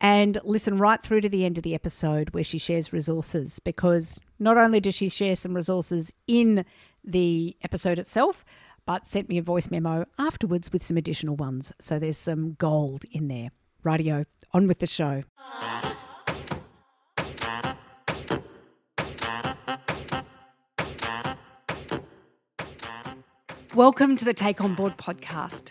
and listen right through to the end of the episode where she shares resources because not only does she share some resources in the episode itself, but sent me a voice memo afterwards with some additional ones. So there's some gold in there. Radio, on with the show. Welcome to the Take On Board podcast.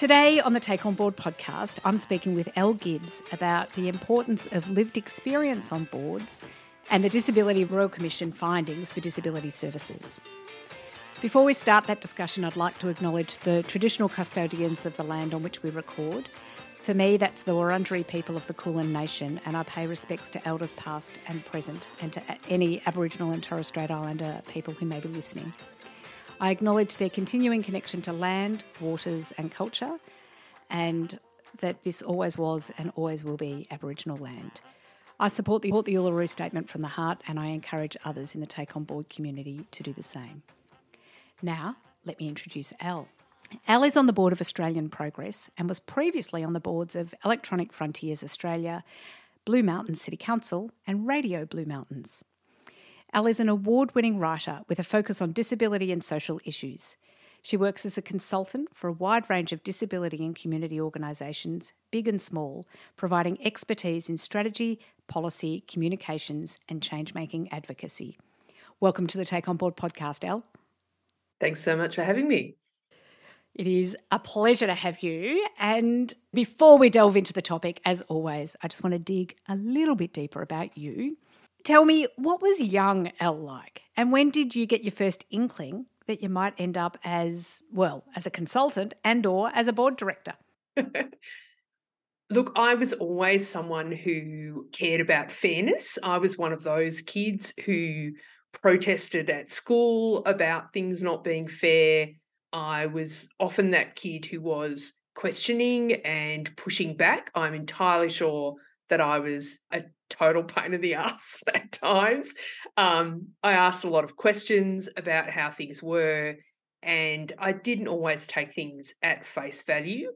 Today on the Take On Board podcast, I'm speaking with El Gibbs about the importance of lived experience on boards and the Disability Royal Commission findings for disability services. Before we start that discussion, I'd like to acknowledge the traditional custodians of the land on which we record. For me, that's the Wurundjeri people of the Kulin Nation, and I pay respects to elders past and present and to any Aboriginal and Torres Strait Islander people who may be listening. I acknowledge their continuing connection to land, waters, and culture, and that this always was and always will be Aboriginal land. I support the, the Uluru Statement from the heart, and I encourage others in the Take On Board community to do the same. Now, let me introduce El. El is on the board of Australian Progress and was previously on the boards of Electronic Frontiers Australia, Blue Mountains City Council, and Radio Blue Mountains. El is an award winning writer with a focus on disability and social issues. She works as a consultant for a wide range of disability and community organisations, big and small, providing expertise in strategy, policy, communications, and change making advocacy. Welcome to the Take On Board podcast, El. Thanks so much for having me. It is a pleasure to have you. And before we delve into the topic, as always, I just want to dig a little bit deeper about you. Tell me, what was young El like? And when did you get your first inkling that you might end up as, well, as a consultant and or as a board director? Look, I was always someone who cared about fairness. I was one of those kids who protested at school about things not being fair. I was often that kid who was questioning and pushing back. I'm entirely sure that I was a total pain in the ass at times. Um, I asked a lot of questions about how things were, and I didn't always take things at face value.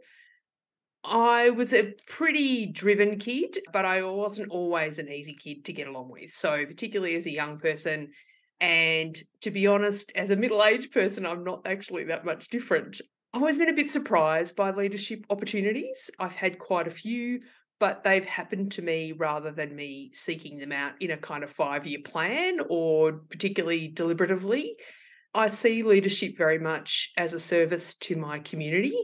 I was a pretty driven kid, but I wasn't always an easy kid to get along with. So, particularly as a young person, and to be honest, as a middle aged person, I'm not actually that much different. I've always been a bit surprised by leadership opportunities. I've had quite a few but they've happened to me rather than me seeking them out in a kind of five year plan or particularly deliberatively. I see leadership very much as a service to my community.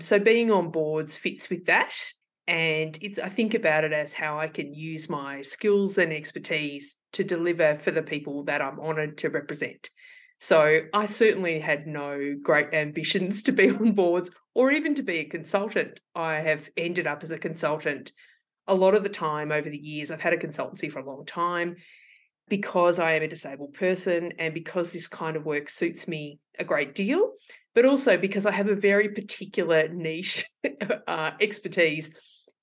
So being on boards fits with that. And it's I think about it as how I can use my skills and expertise to deliver for the people that I'm honoured to represent. So I certainly had no great ambitions to be on boards or even to be a consultant. I have ended up as a consultant a lot of the time over the years. I've had a consultancy for a long time because I am a disabled person and because this kind of work suits me a great deal, but also because I have a very particular niche uh, expertise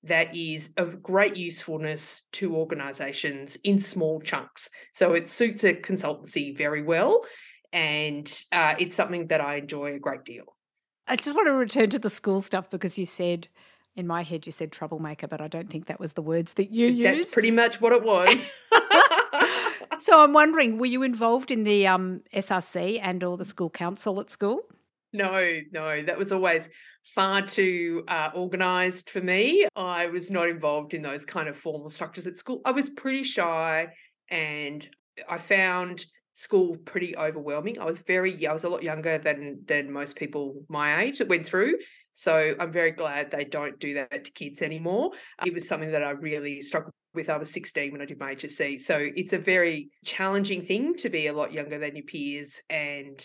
that is of great usefulness to organizations in small chunks. So it suits a consultancy very well and uh, it's something that I enjoy a great deal. I just want to return to the school stuff because you said, in my head, you said troublemaker, but I don't think that was the words that you used. That's pretty much what it was. so I'm wondering, were you involved in the um, SRC and or the school council at school? No, no, that was always far too uh, organised for me. I was not involved in those kind of formal structures at school. I was pretty shy and I found school pretty overwhelming. I was very I was a lot younger than than most people my age that went through. So I'm very glad they don't do that to kids anymore. It was something that I really struggled with. I was 16 when I did my HSC. So it's a very challenging thing to be a lot younger than your peers. And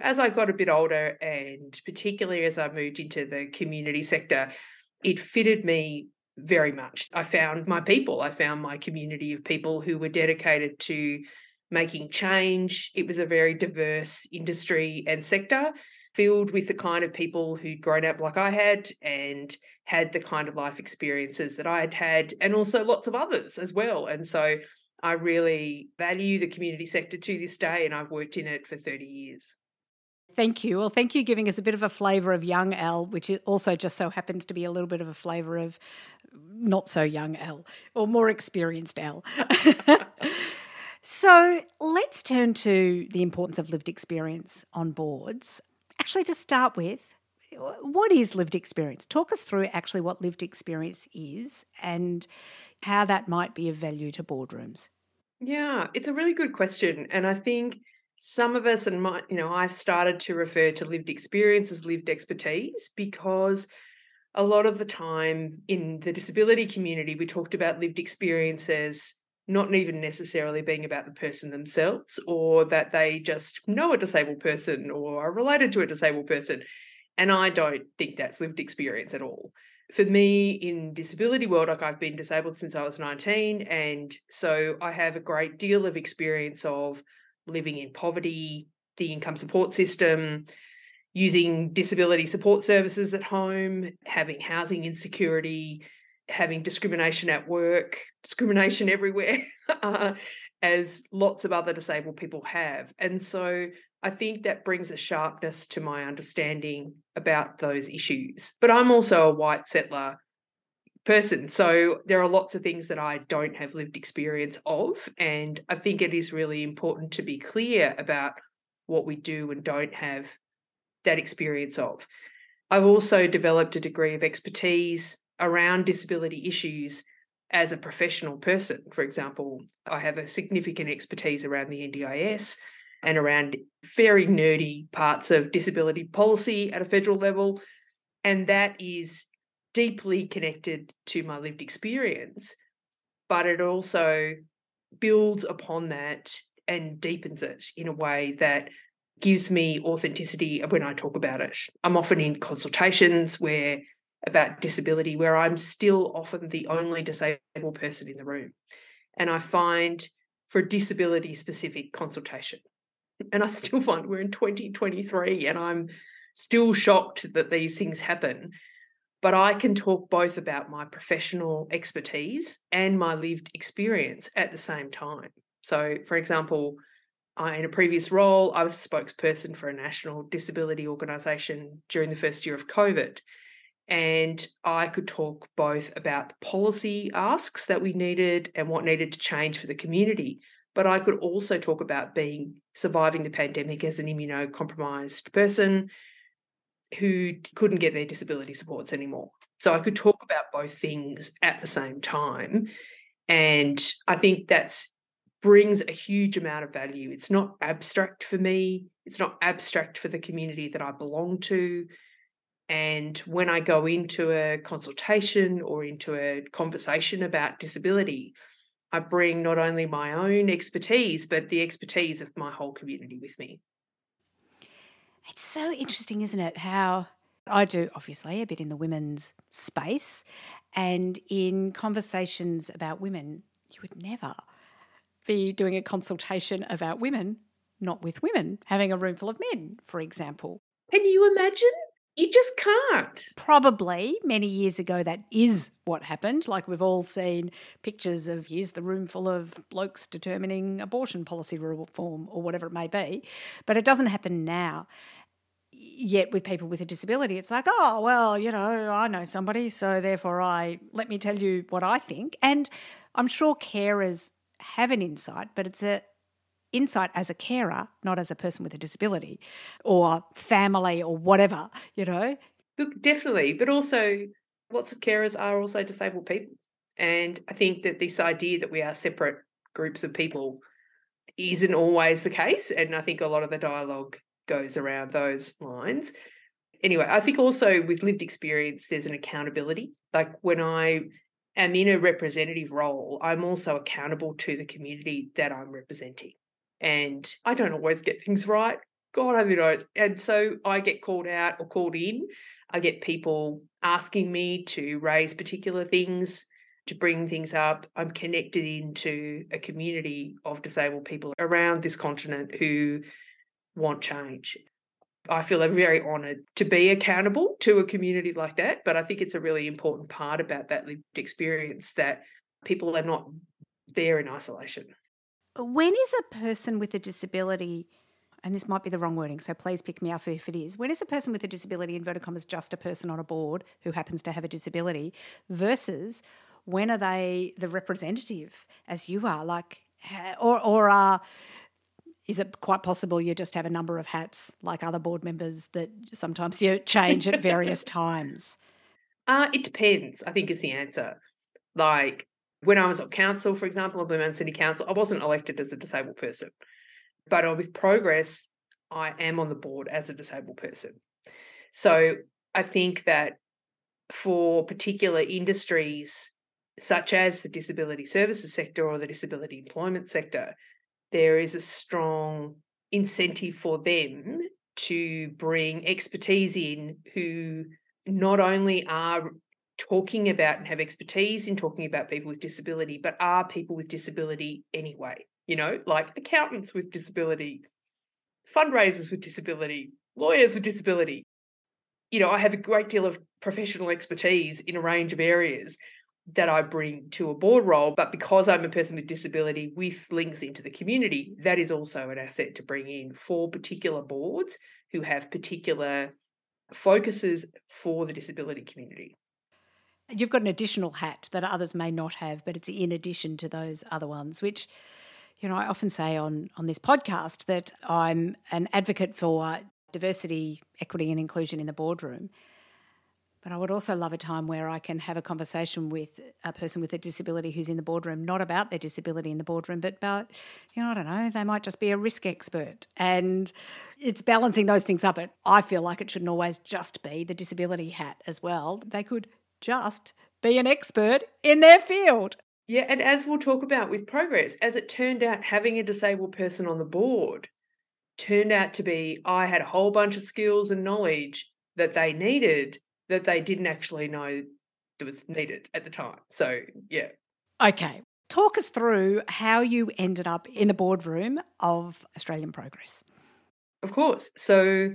as I got a bit older, and particularly as I moved into the community sector, it fitted me very much. I found my people, I found my community of people who were dedicated to making change. It was a very diverse industry and sector filled with the kind of people who'd grown up like I had and had the kind of life experiences that I had had, and also lots of others as well. And so I really value the community sector to this day, and I've worked in it for 30 years. Thank you. Well, thank you giving us a bit of a flavour of young El, which also just so happens to be a little bit of a flavour of not so young El or more experienced El. so let's turn to the importance of lived experience on boards. Actually, to start with, what is lived experience? Talk us through actually what lived experience is and how that might be of value to boardrooms. Yeah, it's a really good question. And I think some of us, and my, you know, I've started to refer to lived experience as lived expertise because a lot of the time in the disability community, we talked about lived experiences not even necessarily being about the person themselves or that they just know a disabled person or are related to a disabled person. And I don't think that's lived experience at all. For me in disability world, like I've been disabled since I was 19. And so I have a great deal of experience of living in poverty, the income support system, using disability support services at home, having housing insecurity, having discrimination at work, discrimination everywhere, uh, as lots of other disabled people have. And so I think that brings a sharpness to my understanding about those issues. But I'm also a white settler person. So there are lots of things that I don't have lived experience of. And I think it is really important to be clear about what we do and don't have that experience of. I've also developed a degree of expertise around disability issues as a professional person. For example, I have a significant expertise around the NDIS and around very nerdy parts of disability policy at a federal level. And that is deeply connected to my lived experience, but it also builds upon that and deepens it in a way that gives me authenticity when I talk about it. I'm often in consultations where about disability where I'm still often the only disabled person in the room. And I find for disability specific consultation, and I still find we're in 2023 and I'm still shocked that these things happen. But I can talk both about my professional expertise and my lived experience at the same time. So, for example, I, in a previous role, I was a spokesperson for a national disability organisation during the first year of COVID. And I could talk both about the policy asks that we needed and what needed to change for the community. But I could also talk about being surviving the pandemic as an immunocompromised person who couldn't get their disability supports anymore. So I could talk about both things at the same time. And I think that's brings a huge amount of value. It's not abstract for me. It's not abstract for the community that I belong to. And when I go into a consultation or into a conversation about disability, I bring not only my own expertise, but the expertise of my whole community with me. It's so interesting, isn't it? How I do, obviously, a bit in the women's space. And in conversations about women, you would never be doing a consultation about women, not with women, having a room full of men, for example. Can you imagine? You just can't. Probably many years ago, that is what happened. Like we've all seen pictures of here's the room full of blokes determining abortion policy reform or whatever it may be. But it doesn't happen now. Yet with people with a disability, it's like, oh, well, you know, I know somebody, so therefore I let me tell you what I think. And I'm sure carers have an insight, but it's a insight as a carer, not as a person with a disability or family or whatever, you know? Look, definitely. But also, lots of carers are also disabled people. And I think that this idea that we are separate groups of people isn't always the case. And I think a lot of the dialogue goes around those lines. Anyway, I think also with lived experience, there's an accountability. Like when I am in a representative role, I'm also accountable to the community that I'm representing. And I don't always get things right. God only knows. And so I get called out or called in. I get people asking me to raise particular things, to bring things up. I'm connected into a community of disabled people around this continent who want change. I feel very honoured to be accountable to a community like that. But I think it's a really important part about that lived experience that people are not there in isolation. When is a person with a disability, and this might be the wrong wording, so please pick me up if it is, when is a person with a disability, inverted commas, just a person on a board who happens to have a disability, versus when are they the representative as you are? Like, or, or are is it quite possible you just have a number of hats like other board members that sometimes you change at various times? Uh, it depends, I think is the answer. Like when I was on council, for example, of Blue City Council, I wasn't elected as a disabled person. But with progress, I am on the board as a disabled person. So I think that for particular industries, such as the disability services sector or the disability employment sector, there is a strong incentive for them to bring expertise in who not only are talking about and have expertise in talking about people with disability, but are people with disability anyway. You know, like accountants with disability, fundraisers with disability, lawyers with disability. You know, I have a great deal of professional expertise in a range of areas that I bring to a board role. But because I'm a person with disability with links into the community, that is also an asset to bring in for particular boards who have particular focuses for the disability community. You've got an additional hat that others may not have, but it's in addition to those other ones, which, you know, I often say on, on this podcast that I'm an advocate for diversity, equity, and inclusion in the boardroom. But I would also love a time where I can have a conversation with a person with a disability who's in the boardroom, not about their disability in the boardroom, but about, you know, I don't know, they might just be a risk expert. And it's balancing those things up. But I feel like it shouldn't always just be the disability hat as well. They could just be an expert in their field. Yeah, and as we'll talk about with progress, as it turned out, having a disabled person on the board turned out to be I had a whole bunch of skills and knowledge that they needed that they didn't actually know that was needed at the time. So, yeah. Okay. Talk us through how you ended up in the boardroom of Australian Progress. Of course. So,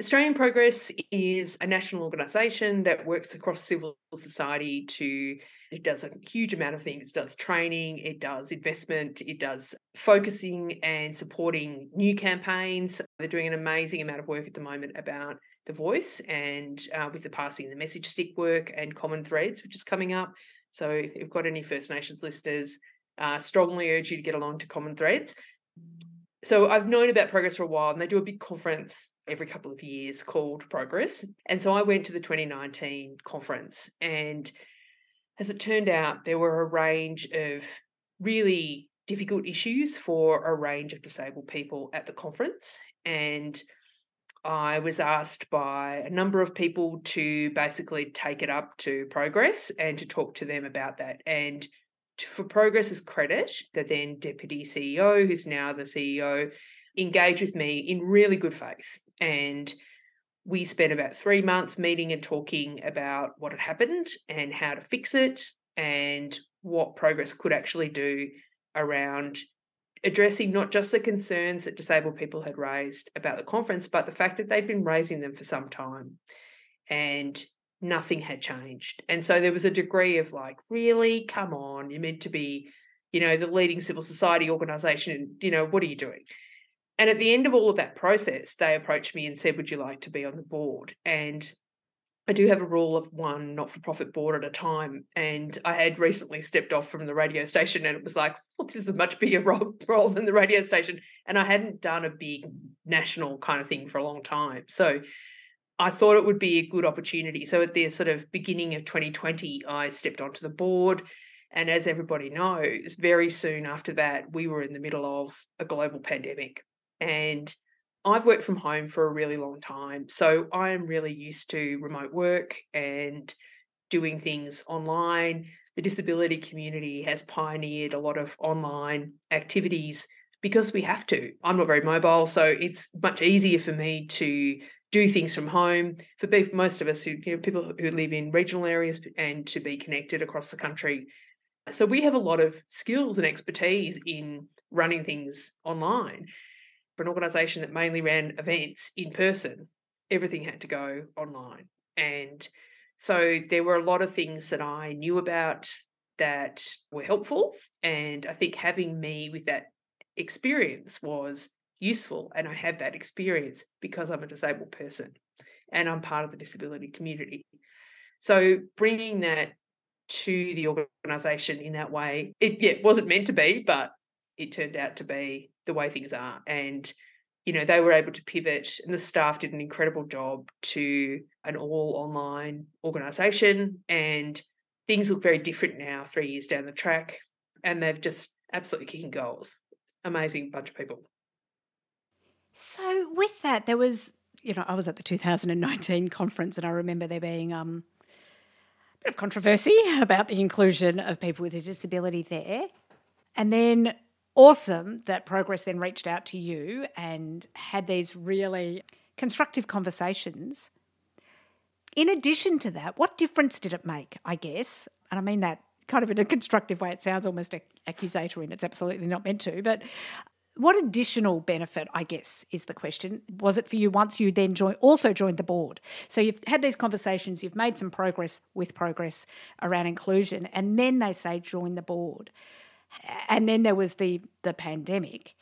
Australian Progress is a national organisation that works across civil society to it does a huge amount of things. It does training, it does investment, it does focusing and supporting new campaigns. They're doing an amazing amount of work at the moment about the voice and uh, with the passing the message stick work and common threads, which is coming up. So if you've got any First Nations listeners, uh, strongly urge you to get along to common threads. So I've known about Progress for a while, and they do a big conference every couple of years called Progress. And so I went to the 2019 conference, and as it turned out, there were a range of really difficult issues for a range of disabled people at the conference. And I was asked by a number of people to basically take it up to Progress and to talk to them about that. And for Progress's credit, the then deputy CEO, who's now the CEO, engaged with me in really good faith. And we spent about three months meeting and talking about what had happened and how to fix it and what Progress could actually do around addressing not just the concerns that disabled people had raised about the conference, but the fact that they'd been raising them for some time and nothing had changed. And so there was a degree of like, really, come on, you're meant to be, you know, the leading civil society organization. You know, what are you doing? And at the end of all of that process, they approached me and said, Would you like to be on the board? And I do have a rule of one not for profit board at a time. And I had recently stepped off from the radio station and it was like, well, this is a much bigger role, role than the radio station. And I hadn't done a big national kind of thing for a long time. So I thought it would be a good opportunity. So at the sort of beginning of 2020, I stepped onto the board And as everybody knows, very soon after that, we were in the middle of a global pandemic. And I've worked from home for a really long time. So I am really used to remote work and doing things online. The disability community has pioneered a lot of online activities because we have to. I'm not very mobile, so it's much easier for me to do things from home. For most of us who, you know, people who live in regional areas and to be connected across the country. So we have a lot of skills and expertise in running things online. For an organization that mainly ran events in person, everything had to go online. And so there were a lot of things that I knew about that were helpful. And I think having me with that experience was useful. And I have that experience because I'm a disabled person and I'm part of the disability community. So bringing that to the organization in that way, it yeah, wasn't meant to be, but it turned out to be the way things are. And, you know, they were able to pivot and the staff did an incredible job to an all online organization. And things look very different now, three years down the track. And they've just absolutely kicking goals. Amazing bunch of people. So with that, there was, you know, I was at the 2019 conference, and I remember there being um, a bit of controversy about the inclusion of people with a disability there, and then awesome that Progress then reached out to you and had these really constructive conversations. In addition to that, what difference did it make? I guess, and I mean that kind of in a constructive way. It sounds almost accusatory, and it's absolutely not meant to. But what additional benefit, I guess, is the question? Was it for you once you then join, also joined the board? So you've had these conversations, you've made some progress with progress around inclusion, and then they say join the board. And then there was the the pandemic,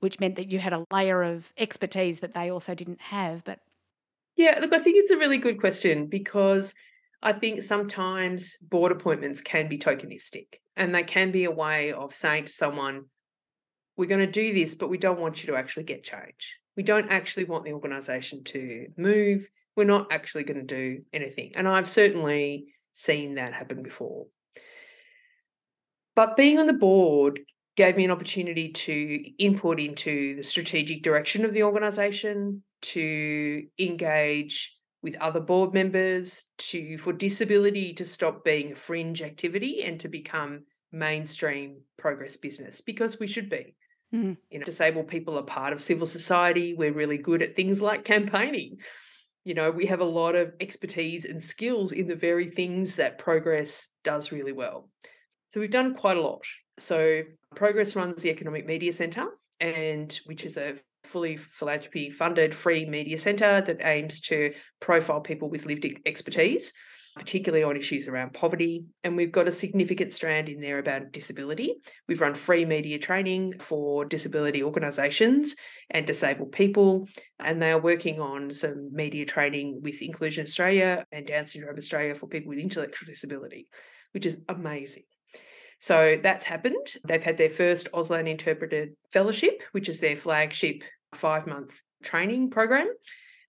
which meant that you had a layer of expertise that they also didn't have. But yeah, look, I think it's a really good question because I think sometimes board appointments can be tokenistic and they can be a way of saying to someone, we're going to do this, but we don't want you to actually get change. We don't actually want the organisation to move. We're not actually going to do anything. And I've certainly seen that happen before. But being on the board gave me an opportunity to input into the strategic direction of the organisation, to engage with other board members, to for disability to stop being a fringe activity and to become mainstream progress business because we should be. Mm. You know, disabled people are part of civil society. We're really good at things like campaigning. You know, we have a lot of expertise and skills in the very things that Progress does really well. So we've done quite a lot. So Progress runs the Economic Media Centre, and which is a fully philanthropy funded free media centre that aims to profile people with lived expertise particularly on issues around poverty. And we've got a significant strand in there about disability. We've run free media training for disability organisations and disabled people. And they are working on some media training with Inclusion Australia and Down Syndrome Australia for people with intellectual disability, which is amazing. So that's happened. They've had their first Auslan Interpreted Fellowship, which is their flagship five month training program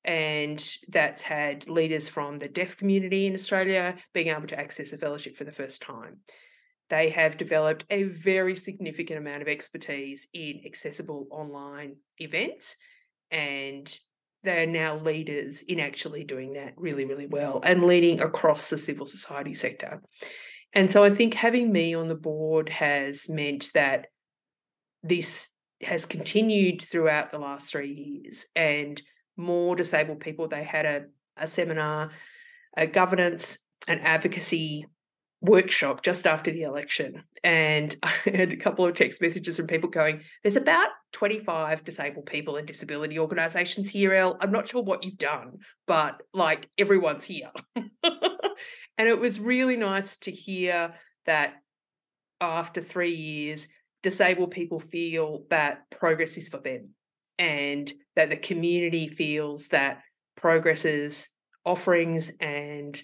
and that's had leaders from the deaf community in Australia being able to access a fellowship for the first time. They have developed a very significant amount of expertise in accessible online events, and they are now leaders in actually doing that really, really well and leading across the civil society sector. And so I think having me on the board has meant that this has continued throughout the last three years. And more disabled people. They had a, a seminar, a governance and advocacy workshop just after the election. And I had a couple of text messages from people going, There's about 25 disabled people and disability organizations here, El. I'm not sure what you've done, but like everyone's here. and it was really nice to hear that after three years, disabled people feel that progress is for them and that the community feels that Progress's offerings and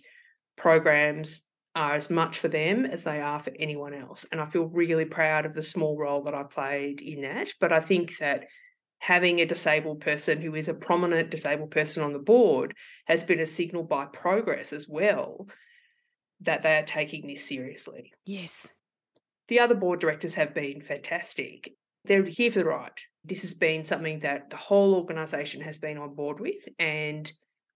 programs are as much for them as they are for anyone else. And I feel really proud of the small role that I played in that. But I think that having a disabled person who is a prominent disabled person on the board has been a signal by progress as well that they are taking this seriously. Yes. The other board directors have been fantastic. They're here for the right. This has been something that the whole organisation has been on board with, and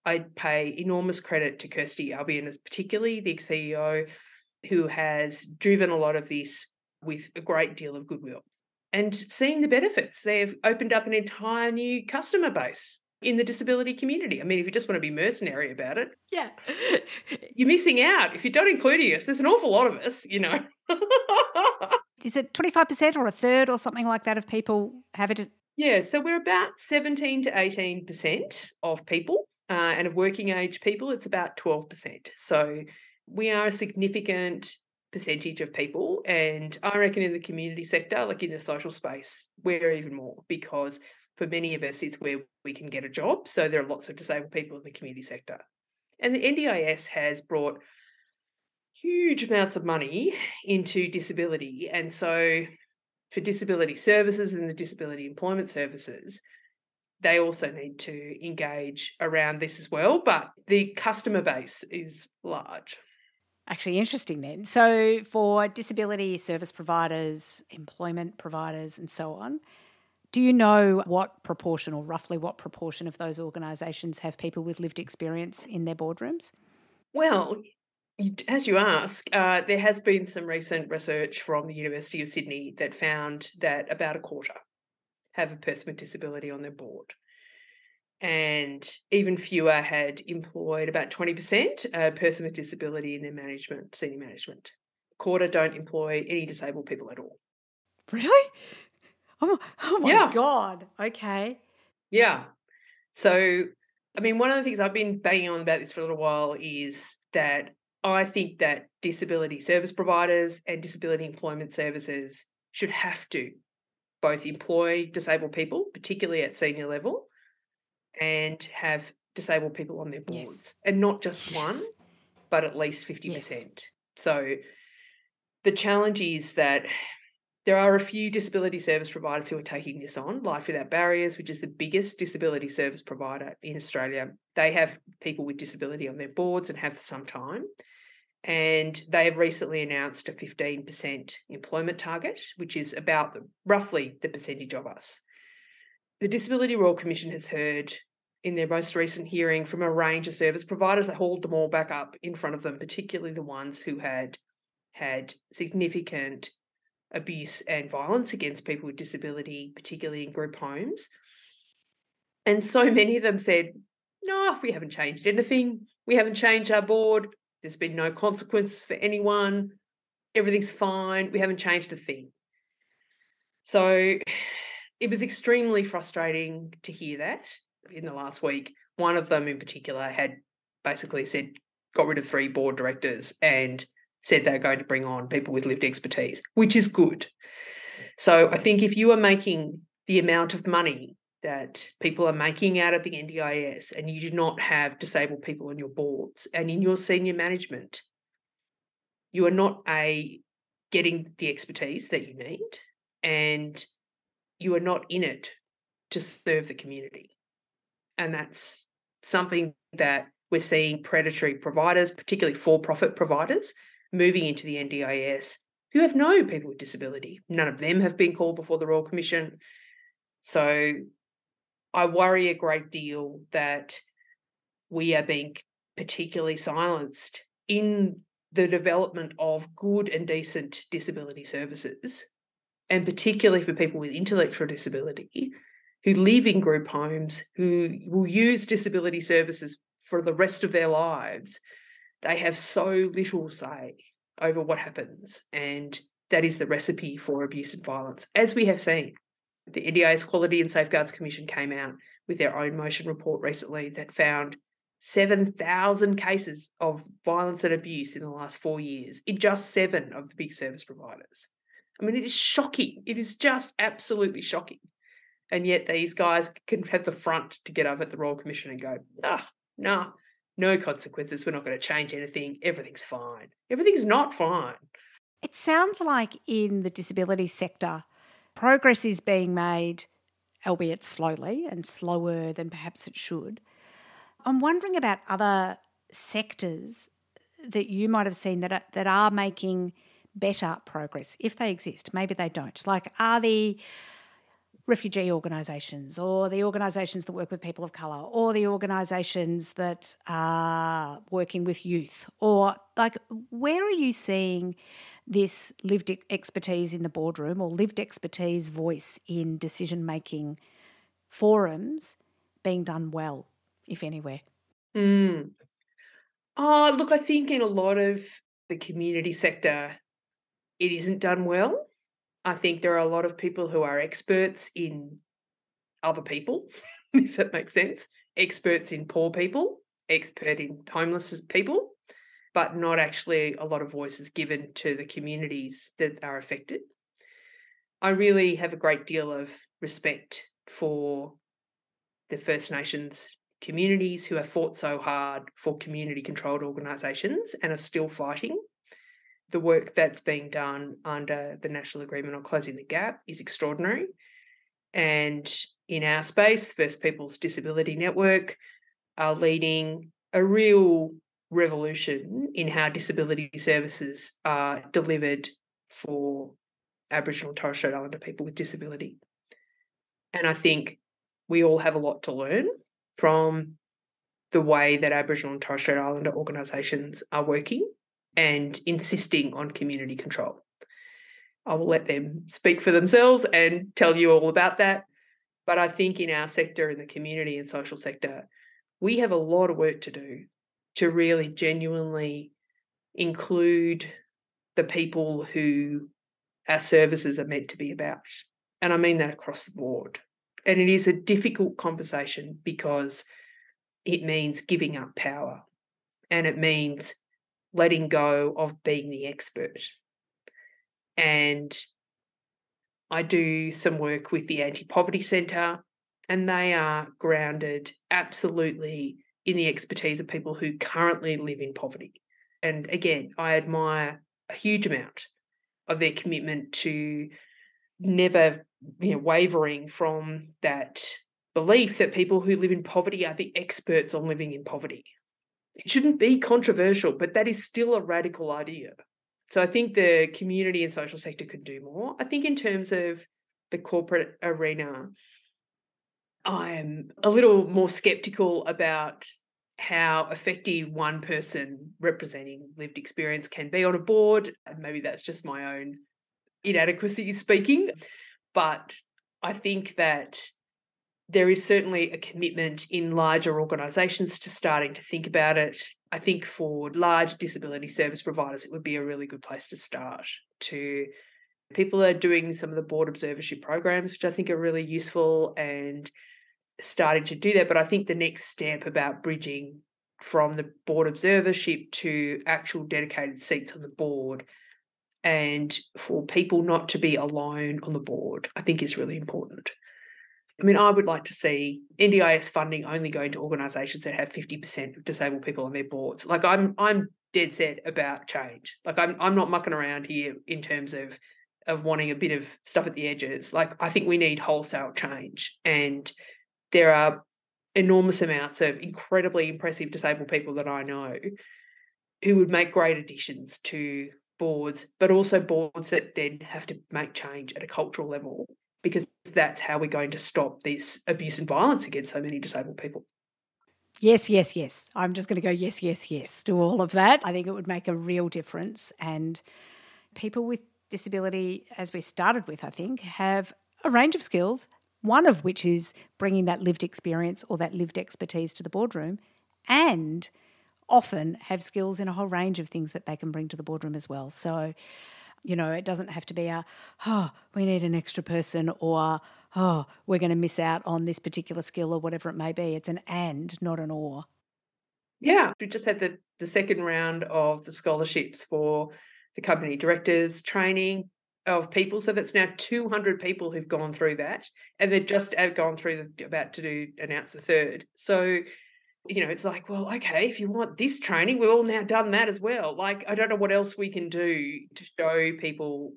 I pay enormous credit to Kirsty Albion, particularly the CEO, who has driven a lot of this with a great deal of goodwill and seeing the benefits. They've opened up an entire new customer base in the disability community. I mean, if you just want to be mercenary about it, yeah, you're missing out if you're not including us. There's an awful lot of us, you know. Is it 25% or a third or something like that of people have it? Yeah, so we're about 17 to 18% of people, uh, and of working age people, it's about 12%. So we are a significant percentage of people. And I reckon in the community sector, like in the social space, we're even more because for many of us, it's where we can get a job. So there are lots of disabled people in the community sector. And the NDIS has brought huge amounts of money into disability. And so for disability services and the disability employment services, they also need to engage around this as well. But the customer base is large. Actually, interesting then. So, for disability service providers, employment providers, and so on, do you know what proportion or roughly what proportion of those organisations have people with lived experience in their boardrooms? Well, as you ask, uh, there has been some recent research from the University of Sydney that found that about a quarter have a person with disability on their board and even fewer had employed about 20% a person with disability in their management, senior management. Quarter don't employ any disabled people at all. Really? Oh, oh my yeah. God. Okay. Yeah. So, I mean, one of the things I've been banging on about this for a little while is that I think that disability service providers and disability employment services should have to both employ disabled people, particularly at senior level, and have disabled people on their boards, yes. and not just yes. one, but at least 50%. Yes. So the challenge is that there are a few disability service providers who are taking this on. Life Without Barriers, which is the biggest disability service provider in Australia, they have people with disability on their boards and have for some time. And they have recently announced a 15% employment target, which is about the, roughly the percentage of us. The Disability Royal Commission has heard in their most recent hearing from a range of service providers. They hauled them all back up in front of them, particularly the ones who had had significant abuse and violence against people with disability, particularly in group homes. And so many of them said, No, we haven't changed anything. We haven't changed our board. There's been no consequences for anyone. Everything's fine. We haven't changed a thing. So it was extremely frustrating to hear that in the last week. One of them in particular had basically said, got rid of three board directors and said they're going to bring on people with lived expertise, which is good. So I think if you are making the amount of money that people are making out of the NDIS and you do not have disabled people on your boards and in your senior management, you are not a getting the expertise that you need and you are not in it to serve the community. And that's something that we're seeing predatory providers, particularly for profit providers, moving into the NDIS who have no people with disability. None of them have been called before the Royal Commission. So I worry a great deal that we are being particularly silenced in the development of good and decent disability services, and particularly for people with intellectual disability who live in group homes, who will use disability services for the rest of their lives, they have so little say over what happens. And that is the recipe for abuse and violence, as we have seen. The NDIS Quality and Safeguards Commission came out with their own motion report recently that found 7,000 cases of violence and abuse in the last four years in just seven of the big service providers. I mean, it is shocking. It is just absolutely shocking. And yet these guys can have the front to get up at the Royal Commission and go, ah, nah, no consequences. We're not going to change anything. Everything's fine. Everything's not fine. It sounds like in the disability sector, progress is being made, albeit slowly and slower than perhaps it should. I'm wondering about other sectors that you might have seen that are, that are making better progress if they exist? Maybe they don't. Like, are the refugee organisations or the organisations that work with people of colour or the organisations that are working with youth or like where are you seeing this lived expertise in the boardroom or lived expertise voice in decision making forums being done well if anywhere mm. oh look i think in a lot of the community sector it isn't done well I think there are a lot of people who are experts in other people, if that makes sense, experts in poor people, expert in homeless people, but not actually a lot of voices given to the communities that are affected. I really have a great deal of respect for the First Nations communities who have fought so hard for community controlled organisations and are still fighting the work that's being done under the National Agreement on Closing the Gap is extraordinary. And in our space, First Peoples Disability Network are leading a real revolution in how disability services are delivered for Aboriginal and Torres Strait Islander people with disability. And I think we all have a lot to learn from the way that Aboriginal and Torres Strait Islander organisations are working and insisting on community control. I will let them speak for themselves and tell you all about that. But I think in our sector, in the community and social sector, we have a lot of work to do to really genuinely include the people who our services are meant to be about. And I mean that across the board. And it is a difficult conversation because it means giving up power and it means letting go of being the expert. And I do some work with the Anti Poverty Centre, and they are grounded absolutely in the expertise of people who currently live in poverty. And again, I admire a huge amount of their commitment to never you know, wavering from that belief that people who live in poverty are the experts on living in poverty it shouldn't be controversial, but that is still a radical idea. So I think the community and social sector could do more. I think in terms of the corporate arena, I'm a little more skeptical about how effective one person representing lived experience can be on a board. And maybe that's just my own inadequacy speaking. But I think that there is certainly a commitment in larger organisations to starting to think about it. I think for large disability service providers, it would be a really good place to start. To people are doing some of the board observership programs, which I think are really useful and starting to do that. But I think the next step about bridging from the board observership to actual dedicated seats on the board and for people not to be alone on the board, I think is really important. I mean, I would like to see NDIS funding only going to organisations that have 50% of disabled people on their boards. Like I'm I'm dead set about change. Like I'm I'm not mucking around here in terms of of wanting a bit of stuff at the edges. Like I think we need wholesale change. And there are enormous amounts of incredibly impressive disabled people that I know who would make great additions to boards, but also boards that then have to make change at a cultural level because that's how we're going to stop this abuse and violence against so many disabled people. Yes, yes, yes. I'm just going to go yes, yes, yes to all of that. I think it would make a real difference. And people with disability, as we started with, I think, have a range of skills, one of which is bringing that lived experience or that lived expertise to the boardroom, and often have skills in a whole range of things that they can bring to the boardroom as well. So you know, it doesn't have to be a, oh, we need an extra person or, oh, we're going to miss out on this particular skill or whatever it may be. It's an and, not an or. Yeah, we just had the, the second round of the scholarships for the company directors training of people. So that's now 200 people who've gone through that. And they're just uh, gone through the, about to do announce the third. So you know, it's like, well, okay, if you want this training, we've all now done that as well. Like, I don't know what else we can do to show people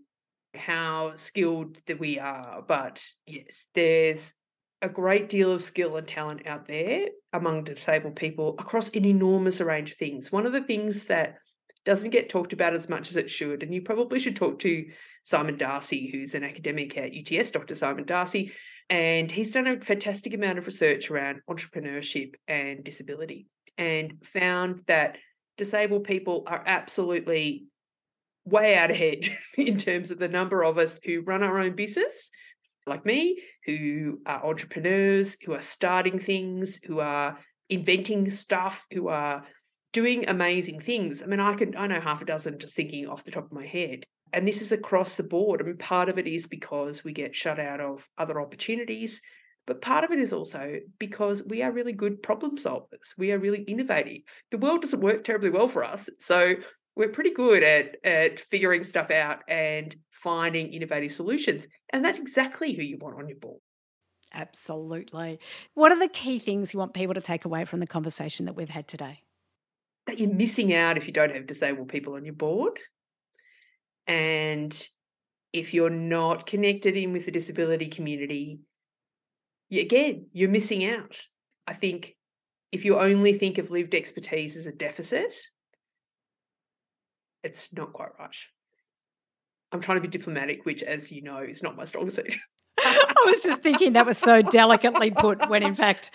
how skilled that we are. But yes, there's a great deal of skill and talent out there among disabled people across an enormous range of things. One of the things that doesn't get talked about as much as it should. And you probably should talk to Simon Darcy, who's an academic at UTS, Dr. Simon Darcy, and he's done a fantastic amount of research around entrepreneurship and disability and found that disabled people are absolutely way out ahead in terms of the number of us who run our own business, like me, who are entrepreneurs, who are starting things, who are inventing stuff, who are doing amazing things. I mean, I can I know half a dozen just thinking off the top of my head. And this is across the board. I mean, part of it is because we get shut out of other opportunities, but part of it is also because we are really good problem solvers. We are really innovative. The world doesn't work terribly well for us. So we're pretty good at, at figuring stuff out and finding innovative solutions. And that's exactly who you want on your board. Absolutely. What are the key things you want people to take away from the conversation that we've had today? That you're missing out if you don't have disabled people on your board. And if you're not connected in with the disability community, again, you're missing out. I think if you only think of lived expertise as a deficit, it's not quite right. I'm trying to be diplomatic, which, as you know, is not my strong suit. I was just thinking that was so delicately put when in fact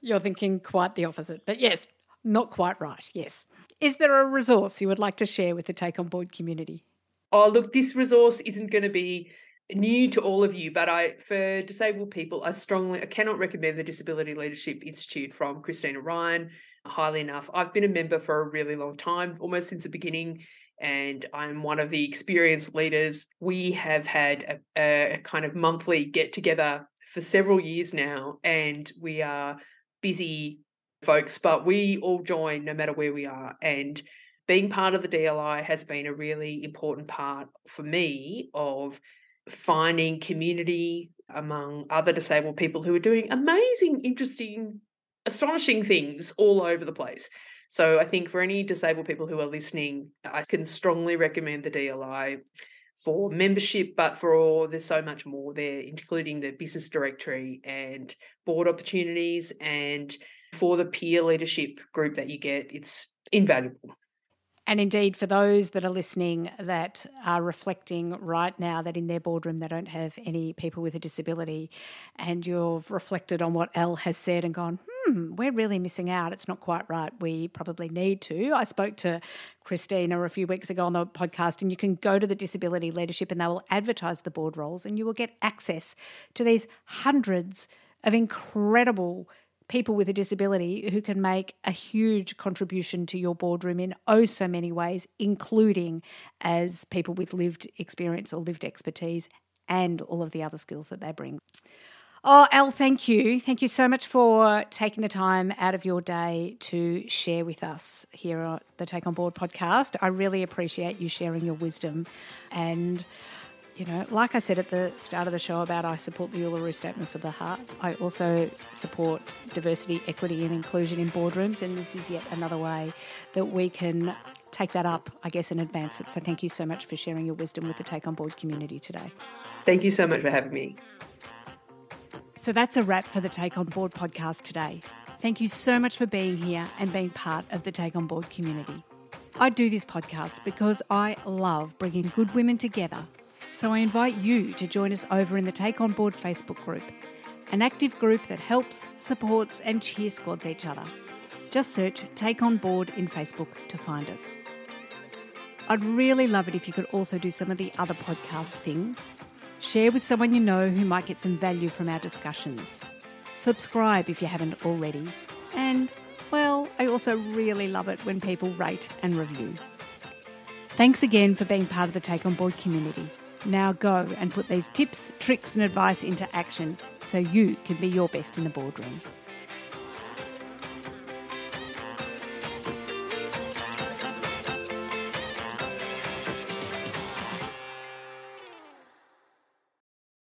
you're thinking quite the opposite. But yes, not quite right. Yes. Is there a resource you would like to share with the Take On Board community? Oh, look, this resource isn't going to be new to all of you, but I for disabled people, I strongly I cannot recommend the Disability Leadership Institute from Christina Ryan highly enough. I've been a member for a really long time, almost since the beginning and I'm one of the experienced leaders. We have had a, a kind of monthly get together for several years now, and we are busy folks, but we all join no matter where we are. And being part of the DLI has been a really important part for me of finding community among other disabled people who are doing amazing, interesting, astonishing things all over the place. So I think for any disabled people who are listening, I can strongly recommend the DLI for membership, but for all, there's so much more there, including the business directory and board opportunities. And for the peer leadership group that you get, it's invaluable. And indeed, for those that are listening that are reflecting right now that in their boardroom they don't have any people with a disability, and you've reflected on what El has said and gone, hmm, we're really missing out. It's not quite right. We probably need to. I spoke to Christina a few weeks ago on the podcast, and you can go to the Disability Leadership and they will advertise the board roles, and you will get access to these hundreds of incredible people with a disability who can make a huge contribution to your boardroom in oh so many ways, including as people with lived experience or lived expertise and all of the other skills that they bring. Oh, El, thank you. Thank you so much for taking the time out of your day to share with us here at the Take On Board podcast. I really appreciate you sharing your wisdom and you know, like I said at the start of the show about I support the Uluru Statement for the Heart, I also support diversity, equity, and inclusion in boardrooms. And this is yet another way that we can take that up, I guess, and advance it. So thank you so much for sharing your wisdom with the Take On Board community today. Thank you so much for having me. So that's a wrap for the Take On Board podcast today. Thank you so much for being here and being part of the Take On Board community. I do this podcast because I love bringing good women together so I invite you to join us over in the Take On Board Facebook group, an active group that helps, supports, and cheer squads each other. Just search Take On Board in Facebook to find us. I'd really love it if you could also do some of the other podcast things. Share with someone you know who might get some value from our discussions. Subscribe if you haven't already. And, well, I also really love it when people rate and review. Thanks again for being part of the Take On Board community. Now go and put these tips, tricks, and advice into action so you can be your best in the boardroom.